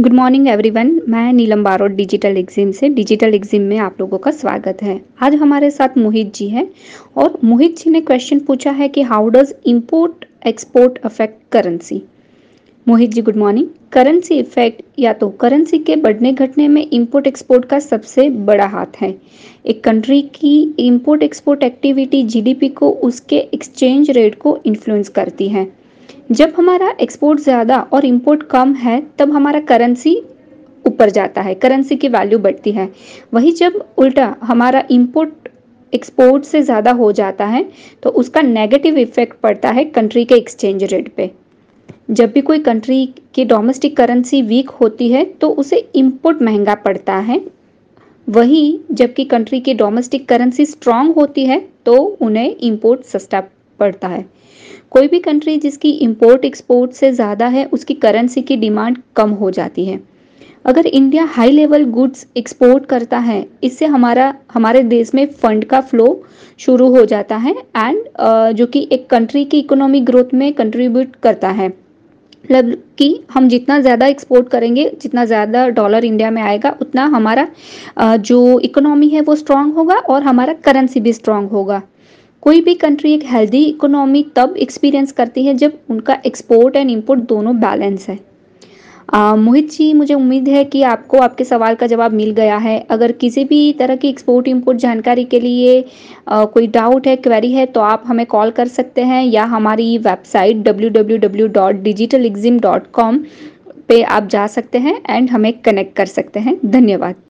Good morning everyone मैं Neelam Barot digital EXIM से। Digital EXIM में आप लोगों का स्वागत है। आज हमारे साथ मोहित जी हैं और मोहित जी ने क्वेश्चन पूछा है कि how does import export affect currency Mohit ji good morning currency effect या तो करेंसी के बढ़ने घटने में इंपोर्ट एक्सपोर्ट का सबसे बड़ा हाथ है। एक कंट्री की इंपोर्ट एक्सपोर्ट एक्टिविटी जीडीपी को उसके एक्सचेंज रेट को इन्फ्लुएंस करती है। जब हमारा एक्सपोर्ट ज़्यादा और इम्पोर्ट कम है, तब हमारा करेंसी ऊपर जाता है करेंसी की वैल्यू बढ़ती है। वही जब उल्टा हमारा इम्पोर्ट एक्सपोर्ट से ज़्यादा हो जाता है तो उसका नेगेटिव इफ़ेक्ट पड़ता है कंट्री के एक्सचेंज रेट पे। जब भी कोई कंट्री की डोमेस्टिक करेंसी वीक होती है तो उसे इम्पोर्ट महँगा पड़ता है। वही जबकि कंट्री की डोमेस्टिक करेंसी स्ट्रांग होती है तो उन्हें इंपोर्ट सस्ता पड़ता है। कोई भी कंट्री जिसकी इम्पोर्ट एक्सपोर्ट से ज़्यादा है, उसकी करेंसी की डिमांड कम हो जाती है। अगर India high level goods export करता है, इससे हमारा, हमारे देश में फंड का फ्लो शुरू हो जाता है एंड जो कि एक कंट्री की इकोनॉमिक ग्रोथ में कंट्रीब्यूट करता है। मतलब कि हम जितना ज़्यादा एक्सपोर्ट करेंगे, जितना ज़्यादा डॉलर इंडिया में आएगा, उतना हमारा जो इकोनॉमी है वो स्ट्रांग होगा और हमारा करेंसी भी स्ट्रांग होगा। कोई भी कंट्री एक हेल्दी इकोनॉमी तब एक्सपीरियंस करती है जब उनका एक्सपोर्ट एंड इंपोर्ट दोनों बैलेंस है। आ, मोहित जी मुझे उम्मीद है कि आपको आपके सवाल का जवाब मिल गया है। अगर किसी भी तरह की एक्सपोर्ट इंपोर्ट जानकारी के लिए आ, कोई डाउट है क्वेरी है तो आप हमें कॉल कर सकते हैं या हमारी वेबसाइट www.digitaleexim.com पे आप जा सकते हैं एंड हमें कनेक्ट कर सकते हैं। धन्यवाद।